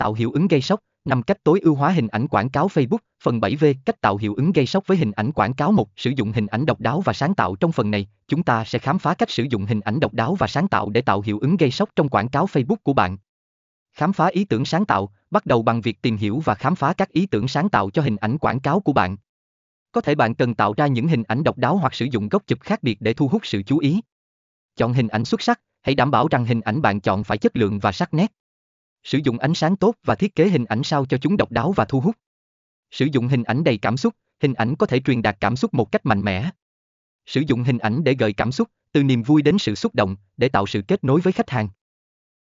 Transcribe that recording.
tạo hiệu ứng gây sốc, năm cách tối ưu hóa hình ảnh quảng cáo Facebook, phần 7V, cách tạo hiệu ứng gây sốc với hình ảnh quảng cáo một sử dụng hình ảnh độc đáo và sáng tạo trong phần này, chúng ta sẽ khám phá cách sử dụng hình ảnh độc đáo và sáng tạo để tạo hiệu ứng gây sốc trong quảng cáo Facebook của bạn. Khám phá ý tưởng sáng tạo, bắt đầu bằng việc tìm hiểu và khám phá các ý tưởng sáng tạo cho hình ảnh quảng cáo của bạn. Có thể bạn cần tạo ra những hình ảnh độc đáo hoặc sử dụng góc chụp khác biệt để thu hút sự chú ý. Chọn hình ảnh xuất sắc, hãy đảm bảo rằng hình ảnh bạn chọn phải chất lượng và sắc nét. Sử dụng ánh sáng tốt và thiết kế hình ảnh sao cho chúng độc đáo và thu hút. Sử dụng hình ảnh đầy cảm xúc, hình ảnh có thể truyền đạt cảm xúc một cách mạnh mẽ. Sử dụng hình ảnh để gợi cảm xúc, từ niềm vui đến sự xúc động, để tạo sự kết nối với khách hàng.